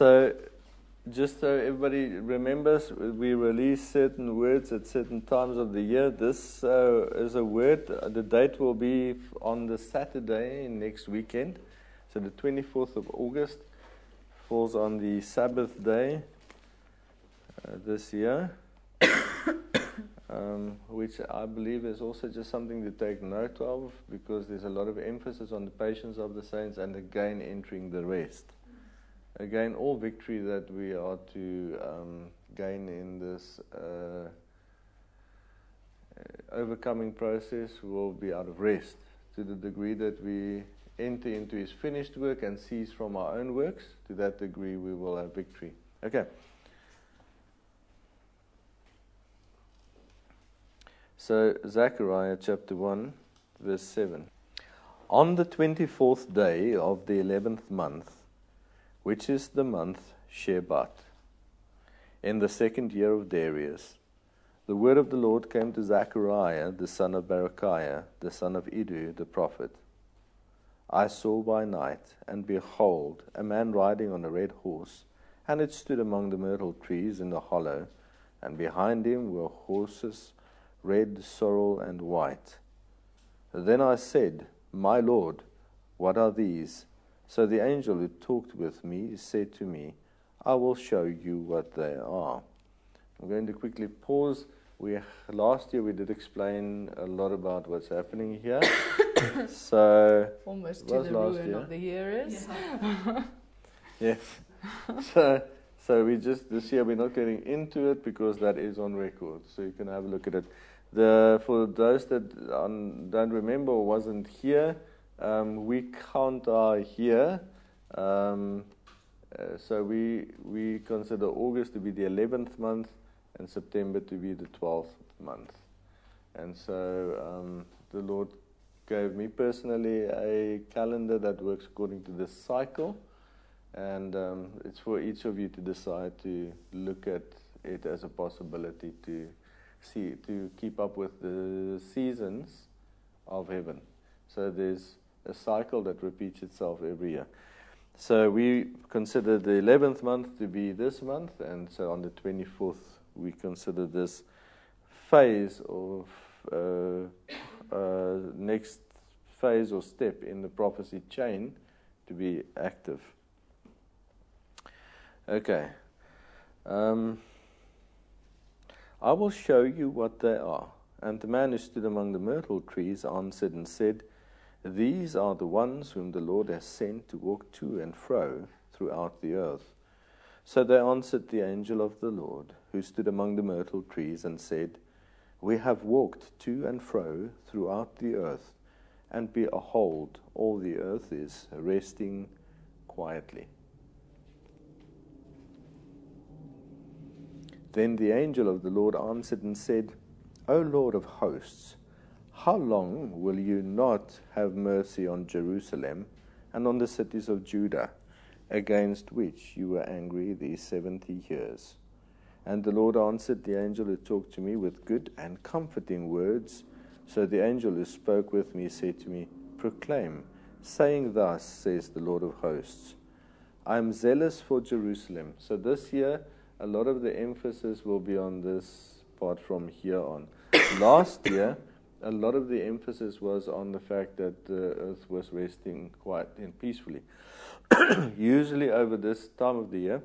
So, just so everybody remembers, we release certain words at certain times of the year. This uh, is a word, the date will be on the Saturday next weekend. So, the 24th of August falls on the Sabbath day uh, this year. Um, which I believe is also just something to take note of because there's a lot of emphasis on the patience of the saints and again entering the rest. Again, all victory that we are to um, gain in this uh, overcoming process will be out of rest to the degree that we enter into his finished work and cease from our own works. To that degree, we will have victory. Okay. So, Zechariah chapter 1, verse 7. On the 24th day of the 11th month, which is the month Shebat, in the second year of Darius, the word of the Lord came to Zechariah, the son of Berechiah, the son of Iddo, the prophet. I saw by night, and behold, a man riding on a red horse, and it stood among the myrtle trees in the hollow, and behind him were horses red, sorrel, and white. Then I said, My Lord, what are these? So the angel who talked with me said to me, I will show you what they are. I'm going to quickly pause. We last year we did explain a lot about what's happening here. so almost to the ruin year. of the year is. Yeah. yes. So so we just this year we're not getting into it because that is on record. So you can have a look at it. The, for those that um, don't remember or wasn't here, um, we count our year. Um, uh, so we, we consider August to be the 11th month and September to be the 12th month. And so um, the Lord gave me personally a calendar that works according to this cycle. And um, it's for each of you to decide to look at it as a possibility to see to keep up with the seasons of heaven. So there's a cycle that repeats itself every year. So we consider the 11th month to be this month, and so on the 24th we consider this phase of uh, uh, next phase or step in the prophecy chain to be active. Okay. Um, I will show you what they are. And the man who stood among the myrtle trees answered and said, These are the ones whom the Lord has sent to walk to and fro throughout the earth. So they answered the angel of the Lord, who stood among the myrtle trees, and said, We have walked to and fro throughout the earth, and behold, all the earth is resting quietly. Then the angel of the Lord answered and said, O Lord of hosts, how long will you not have mercy on Jerusalem and on the cities of Judah, against which you were angry these seventy years? And the Lord answered the angel who talked to me with good and comforting words. So the angel who spoke with me said to me, Proclaim, saying, Thus says the Lord of hosts, I am zealous for Jerusalem. So this year, a lot of the emphasis will be on this part from here on. Last year, a lot of the emphasis was on the fact that the earth was resting quiet and peacefully. Usually, over this time of the year,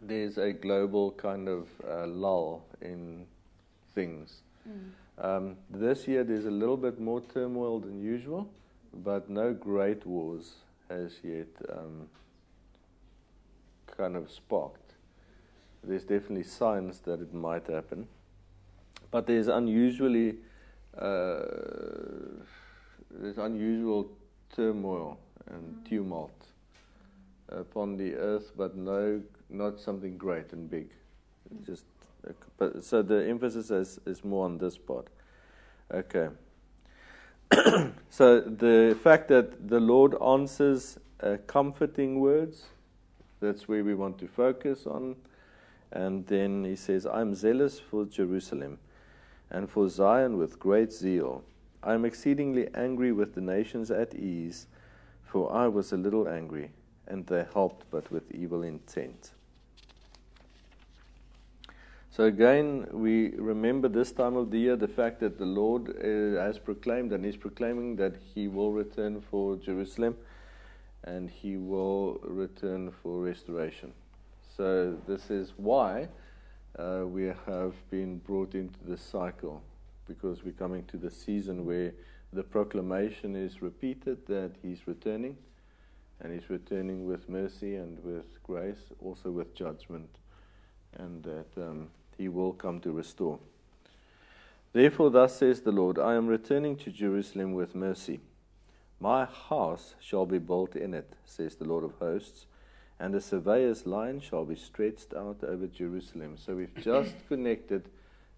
there's a global kind of uh, lull in things. Mm. Um, this year, there's a little bit more turmoil than usual, but no great wars has yet um, kind of sparked there's definitely signs that it might happen. But there's unusually uh, there's unusual turmoil and mm. tumult upon the earth, but no, not something great and big. Mm. Just, but so the emphasis is, is more on this part. Okay. so the fact that the Lord answers uh, comforting words, that's where we want to focus on. And then he says, I'm zealous for Jerusalem and for Zion with great zeal. I am exceedingly angry with the nations at ease, for I was a little angry, and they helped, but with evil intent. So again, we remember this time of the year the fact that the Lord uh, has proclaimed and is proclaiming that He will return for Jerusalem and He will return for restoration. So this is why uh, we have been brought into this cycle because we're coming to the season where the proclamation is repeated that He's returning and He's returning with mercy and with grace, also with judgment, and that. Um, he will come to restore. Therefore, thus says the Lord I am returning to Jerusalem with mercy. My house shall be built in it, says the Lord of hosts, and a surveyor's line shall be stretched out over Jerusalem. So we've just connected.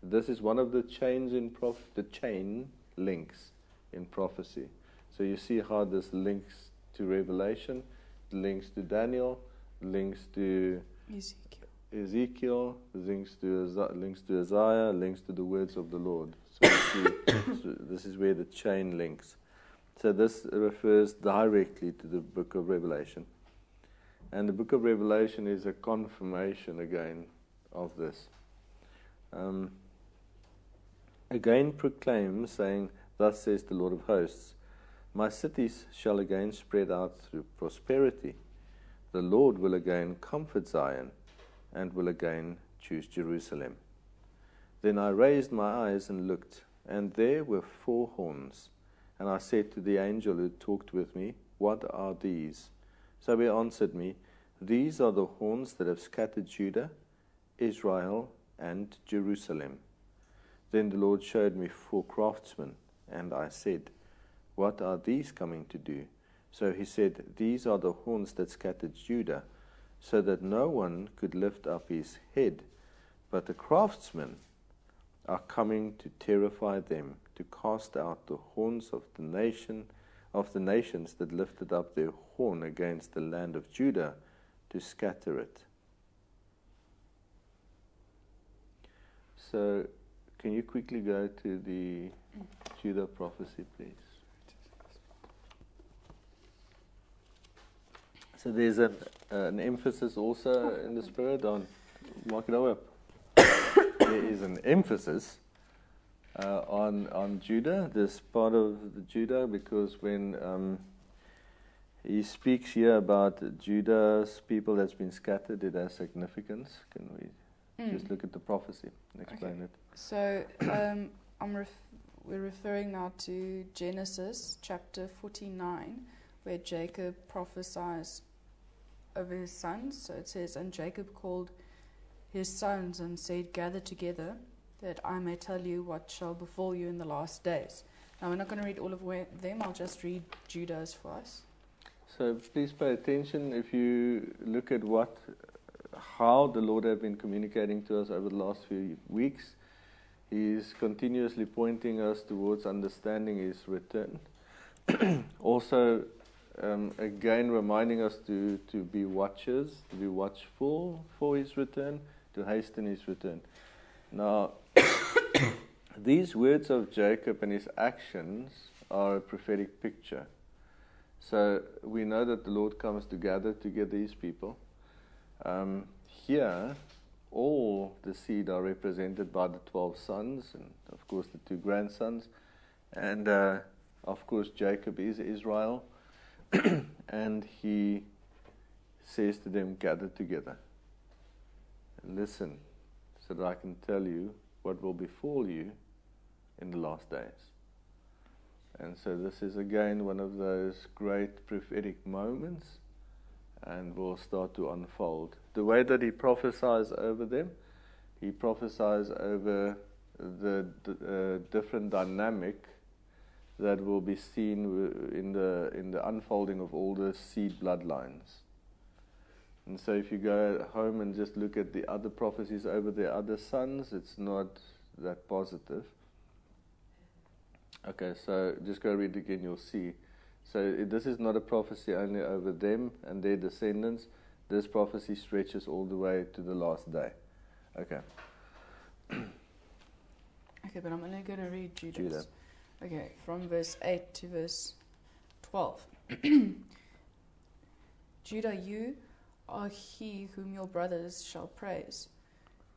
This is one of the chains in prof- the chain links in prophecy. So you see how this links to Revelation, links to Daniel, links to Ezekiel. Ezekiel, links to, links to Isaiah, links to the words of the Lord. So, see, so this is where the chain links. So this refers directly to the book of Revelation. And the book of Revelation is a confirmation again of this. Um, again proclaim, saying, Thus says the Lord of hosts, My cities shall again spread out through prosperity. The Lord will again comfort Zion and will again choose Jerusalem. Then I raised my eyes and looked, and there were four horns. And I said to the angel who talked with me, What are these? So he answered me, These are the horns that have scattered Judah, Israel, and Jerusalem. Then the Lord showed me four craftsmen, and I said, What are these coming to do? So he said, These are the horns that scattered Judah so that no one could lift up his head. But the craftsmen are coming to terrify them, to cast out the horns of the nation of the nations that lifted up their horn against the land of Judah, to scatter it. So, can you quickly go to the Judah prophecy, please? So there's an, uh, an emphasis also in the Spirit on, mark it up. there is an emphasis uh, on on Judah, this part of Judah, because when um, he speaks here about Judah's people that's been scattered, it has significance. Can we mm. just look at the prophecy and explain okay. it? So um, I'm ref- we're referring now to Genesis chapter 49, where Jacob prophesies over his sons. So it says, And Jacob called his sons and said, Gather together, that I may tell you what shall befall you in the last days. Now, we're not going to read all of them, I'll just read Judah's for us. So please pay attention if you look at what, how the Lord has been communicating to us over the last few weeks. He is continuously pointing us towards understanding His return. also, um, again reminding us to, to be watchers, to be watchful for his return, to hasten his return. Now, these words of Jacob and his actions are a prophetic picture. So we know that the Lord comes to gather together his people. Um, here, all the seed are represented by the 12 sons, and of course the two grandsons. And uh, of course, Jacob is Israel. and he says to them, Gather together and listen so that I can tell you what will befall you in the last days. And so this is again one of those great prophetic moments and will start to unfold. The way that he prophesies over them, he prophesies over the uh, different dynamic that will be seen in the, in the unfolding of all the seed bloodlines. And so, if you go home and just look at the other prophecies over the other sons, it's not that positive. Okay, so just go read again, you'll see. So, this is not a prophecy only over them and their descendants. This prophecy stretches all the way to the last day. Okay. okay, but I'm only going to read Judas. Judah. Okay, from verse 8 to verse 12. Judah, you are he whom your brothers shall praise.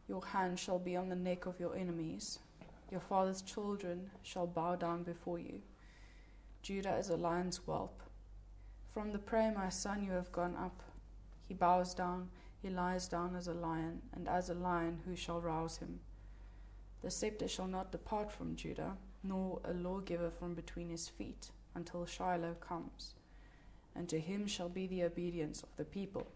Your hand shall be on the neck of your enemies. Your father's children shall bow down before you. Judah is a lion's whelp. From the prey, my son, you have gone up. He bows down, he lies down as a lion, and as a lion, who shall rouse him? The scepter shall not depart from Judah, nor a lawgiver from between his feet, until Shiloh comes. And to him shall be the obedience of the people,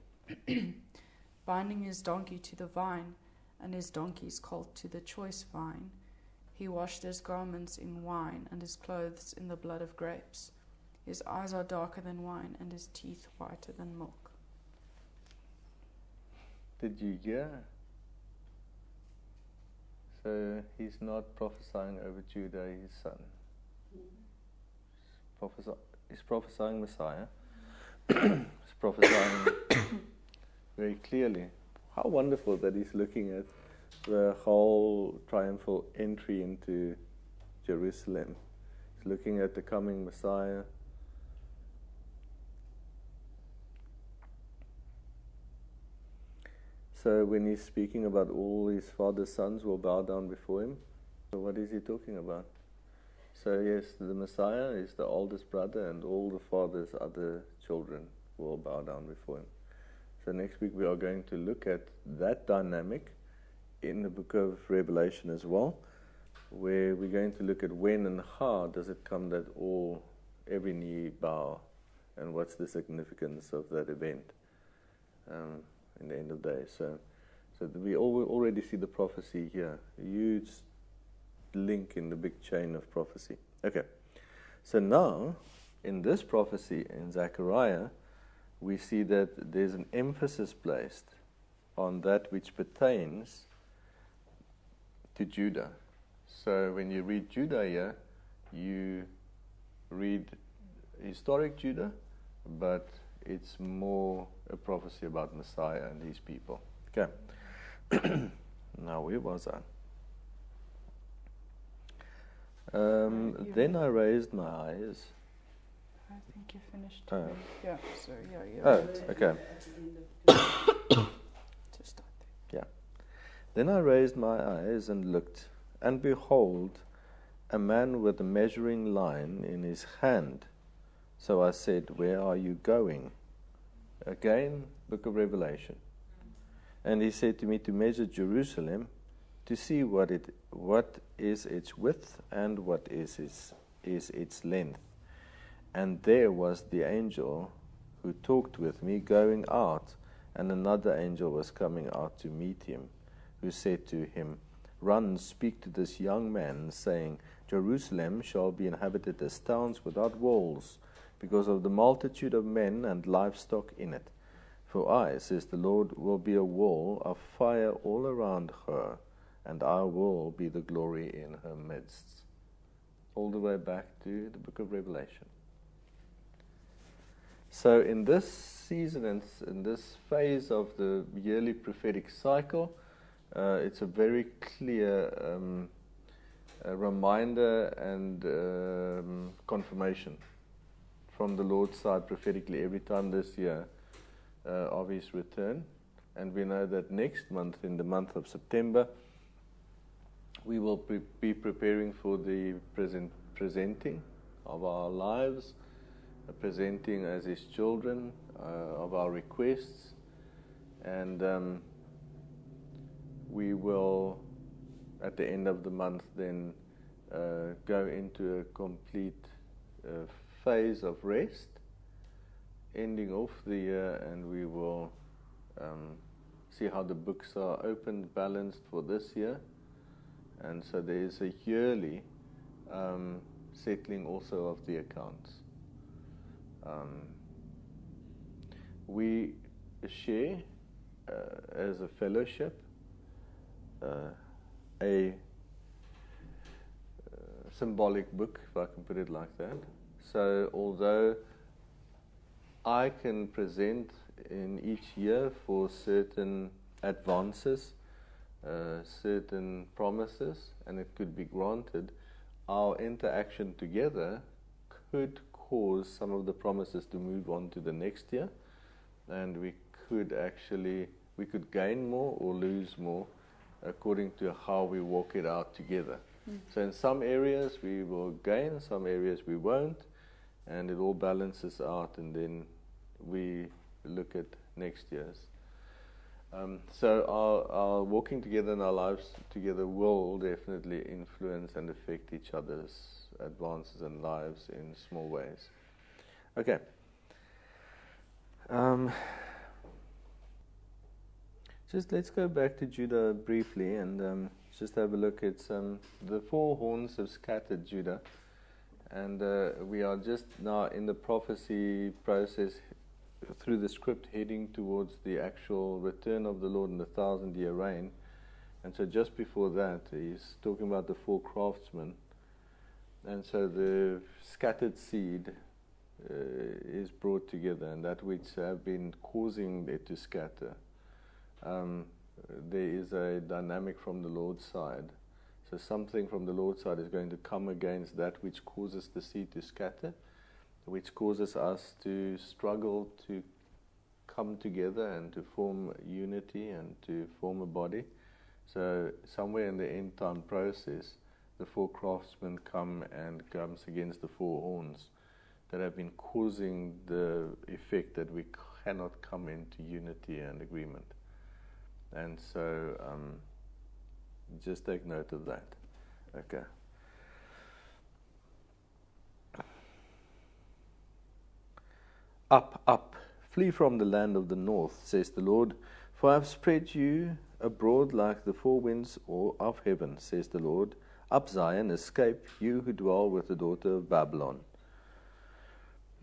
binding his donkey to the vine, and his donkey's colt to the choice vine. He washed his garments in wine, and his clothes in the blood of grapes. His eyes are darker than wine, and his teeth whiter than milk. Did you hear? So he's not prophesying over Judah, his son. Prophesy, he's prophesying Messiah. he's prophesying very clearly. How wonderful that he's looking at the whole triumphal entry into Jerusalem. He's looking at the coming Messiah. So when he's speaking about all his father's sons will bow down before him, so what is he talking about? So yes, the Messiah is the oldest brother, and all the father's other children will bow down before him. So next week we are going to look at that dynamic in the book of Revelation as well, where we're going to look at when and how does it come that all every knee bow, and what's the significance of that event. Um, in the end of the day. So, so we already see the prophecy here, a huge link in the big chain of prophecy. Okay, so now in this prophecy in Zechariah, we see that there's an emphasis placed on that which pertains to Judah. So when you read Judah here, you read historic Judah, but it's more a prophecy about Messiah and his people. Okay. now, where was I? Um, then I raised my eyes. I think you finished. Oh. Yeah, so yeah, yeah. Oh, okay. to start Yeah. Then I raised my eyes and looked, and behold, a man with a measuring line in his hand. So I said, Where are you going? Again, book of Revelation. And he said to me to measure Jerusalem to see what it what is its width and what is its is its length. And there was the angel who talked with me going out, and another angel was coming out to meet him, who said to him, Run, speak to this young man, saying, Jerusalem shall be inhabited as towns without walls because of the multitude of men and livestock in it. For I, says the Lord, will be a wall of fire all around her, and I will be the glory in her midst. All the way back to the book of Revelation. So, in this season and in this phase of the yearly prophetic cycle, uh, it's a very clear um, reminder and um, confirmation from the Lord's side prophetically every time this year uh, of His return. And we know that next month, in the month of September, we will pre- be preparing for the present, presenting of our lives, uh, presenting as His children uh, of our requests, and um, we will, at the end of the month, then uh, go into a complete uh, phase of rest, ending off the year, and we will um, see how the books are opened, balanced for this year. And so there is a yearly um, settling also of the accounts. Um, we share uh, as a fellowship a uh, symbolic book, if I can put it like that. So, although I can present in each year for certain advances, uh, certain promises, and it could be granted, our interaction together could cause some of the promises to move on to the next year. and we could actually we could gain more or lose more according to how we walk it out together. Mm. So in some areas we will gain, some areas we won't, and it all balances out, and then we look at next year's. Um, so our, our walking together and our lives together will definitely influence and affect each other's advances and lives in small ways. Okay. Um, just let's go back to Judah briefly and um, just have a look. It's um, the four horns have scattered Judah, and uh, we are just now in the prophecy process through the script heading towards the actual return of the Lord in the thousand year reign. And so just before that, he's talking about the four craftsmen. And so the scattered seed uh, is brought together, and that which have been causing it to scatter um, there is a dynamic from the Lord's side. So something from the Lord's side is going to come against that which causes the seed to scatter, which causes us to struggle to come together and to form unity and to form a body. So somewhere in the end time process, the four craftsmen come and comes against the four horns that have been causing the effect that we cannot come into unity and agreement. And so um, just take note of that. Okay. Up, up, flee from the land of the north, says the Lord, for I have spread you abroad like the four winds of heaven, says the Lord. Up, Zion, escape, you who dwell with the daughter of Babylon.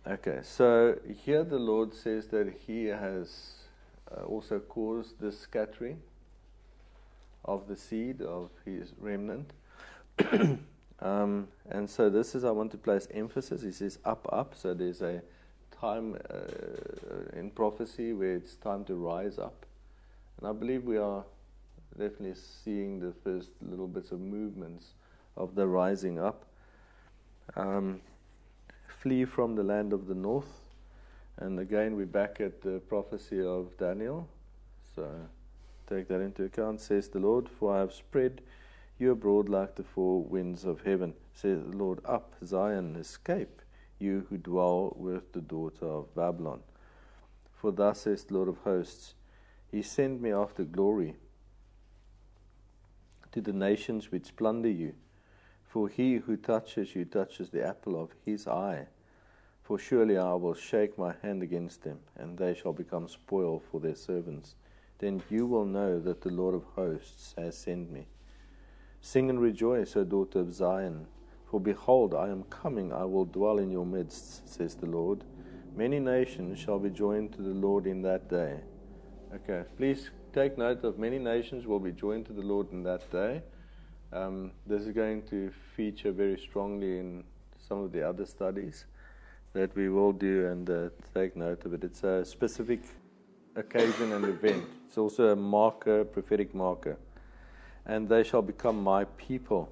Okay, so here the Lord says that He has uh, also caused the scattering of the seed of his remnant. um, and so this is I want to place emphasis. He says up, up. So there's a time uh, in prophecy where it's time to rise up. And I believe we are definitely seeing the first little bits of movements of the rising up. Um, flee from the land of the north. And again, we're back at the prophecy of Daniel. So take that into account, says the Lord, for I have spread you abroad like the four winds of heaven. Says the Lord, up, Zion, escape, you who dwell with the daughter of Babylon. For thus says the Lord of hosts, He sent me after glory to the nations which plunder you. For he who touches you touches the apple of his eye. For surely I will shake my hand against them, and they shall become spoil for their servants. Then you will know that the Lord of hosts has sent me. Sing and rejoice, O daughter of Zion, for behold, I am coming, I will dwell in your midst, says the Lord. Many nations shall be joined to the Lord in that day. Okay, please take note of many nations will be joined to the Lord in that day. Um, this is going to feature very strongly in some of the other studies that we will do and uh, take note of it. It's a specific occasion and event. It's also a marker, prophetic marker. And they shall become my people.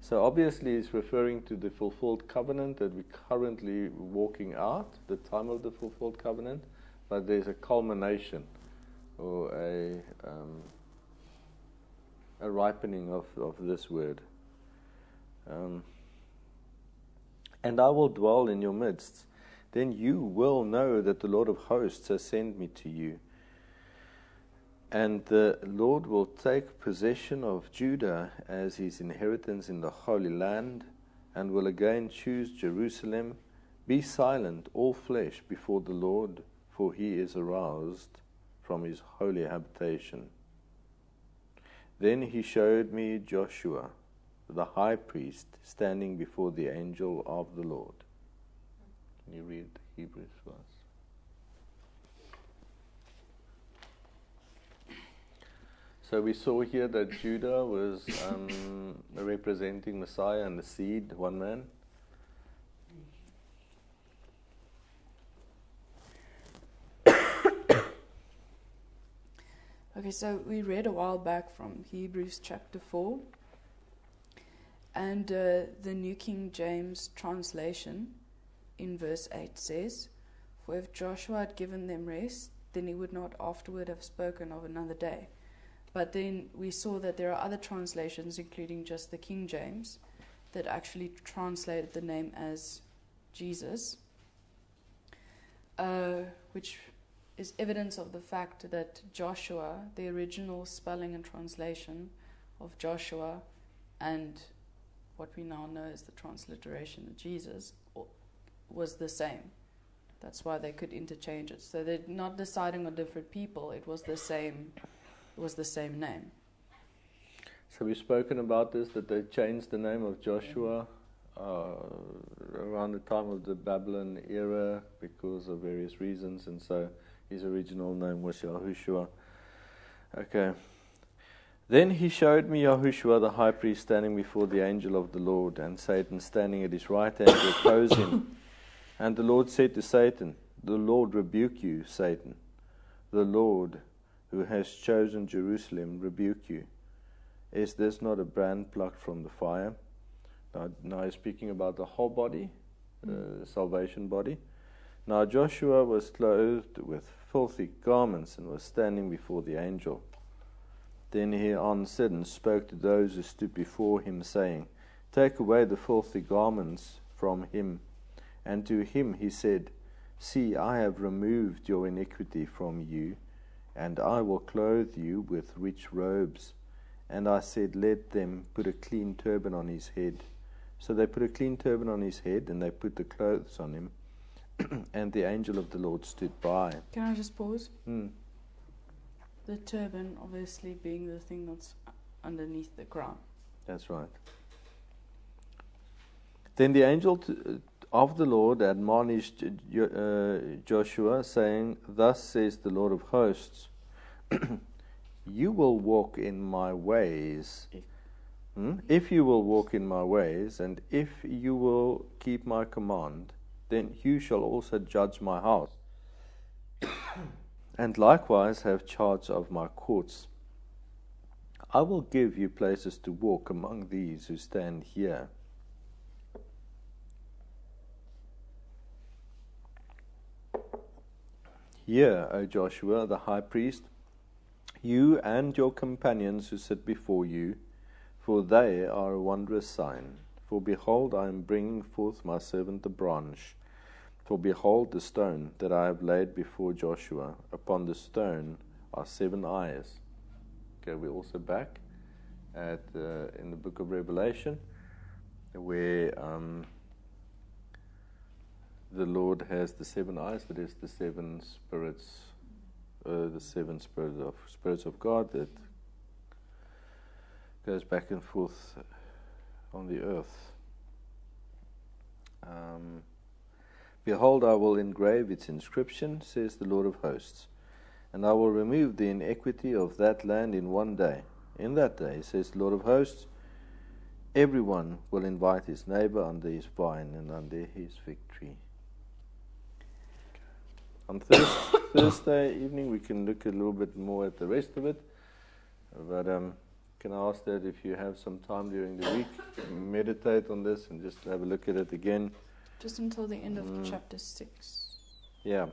So obviously, it's referring to the fulfilled covenant that we're currently walking out, the time of the fulfilled covenant, but there's a culmination or a, um, a ripening of, of this word. Um, and I will dwell in your midst. Then you will know that the Lord of hosts has sent me to you. And the Lord will take possession of Judah as his inheritance in the Holy Land, and will again choose Jerusalem. Be silent, all flesh, before the Lord, for he is aroused from his holy habitation. Then he showed me Joshua the high priest standing before the angel of the Lord. Can you read the Hebrews for us? So we saw here that Judah was um, representing Messiah and the seed, one man. okay, so we read a while back from Hebrews chapter 4 and uh, the New King James translation in verse 8 says, For if Joshua had given them rest, then he would not afterward have spoken of another day. But then we saw that there are other translations, including just the King James, that actually translated the name as Jesus, uh, which is evidence of the fact that Joshua, the original spelling and translation of Joshua, and what we now know as the transliteration of Jesus, was the same. That's why they could interchange it. So they're not deciding on different people. It was the same. It was the same name. So we've spoken about this that they changed the name of Joshua uh, around the time of the Babylon era because of various reasons, and so his original name was Yahushua. Okay. Then he showed me Yahushua the high priest standing before the angel of the Lord, and Satan standing at his right hand to oppose him. And the Lord said to Satan, The Lord rebuke you, Satan. The Lord, who has chosen Jerusalem, rebuke you. Is this not a brand plucked from the fire? Now, now he's speaking about the whole body, uh, mm. salvation body. Now Joshua was clothed with filthy garments and was standing before the angel. Then he answered and spoke to those who stood before him, saying, Take away the filthy garments from him. And to him he said, See, I have removed your iniquity from you, and I will clothe you with rich robes. And I said, Let them put a clean turban on his head. So they put a clean turban on his head, and they put the clothes on him. and the angel of the Lord stood by. Can I just pause? Hmm. The turban, obviously, being the thing that's underneath the crown. That's right. Then the angel t- of the Lord admonished uh, Joshua, saying, Thus says the Lord of hosts, You will walk in my ways. Hmm? If you will walk in my ways, and if you will keep my command, then you shall also judge my house, and likewise have charge of my courts. I will give you places to walk among these who stand here. Hear, O Joshua the high priest, you and your companions who sit before you, for they are a wondrous sign. For behold, I am bringing forth my servant the branch. For behold, the stone that I have laid before Joshua, upon the stone are seven eyes. Okay, we're also back at uh, in the book of Revelation, where um, the Lord has the seven eyes, that is the seven spirits, uh, the seven spirits of spirits of God that goes back and forth on the earth. Um, Behold, I will engrave its inscription, says the Lord of hosts, and I will remove the iniquity of that land in one day. In that day, says the Lord of hosts, everyone will invite his neighbor under his vine and under his fig tree. On Thursday evening, we can look a little bit more at the rest of it. But um, can I ask that if you have some time during the week, meditate on this and just have a look at it again. Just until the end of mm. chapter 6. Yeah.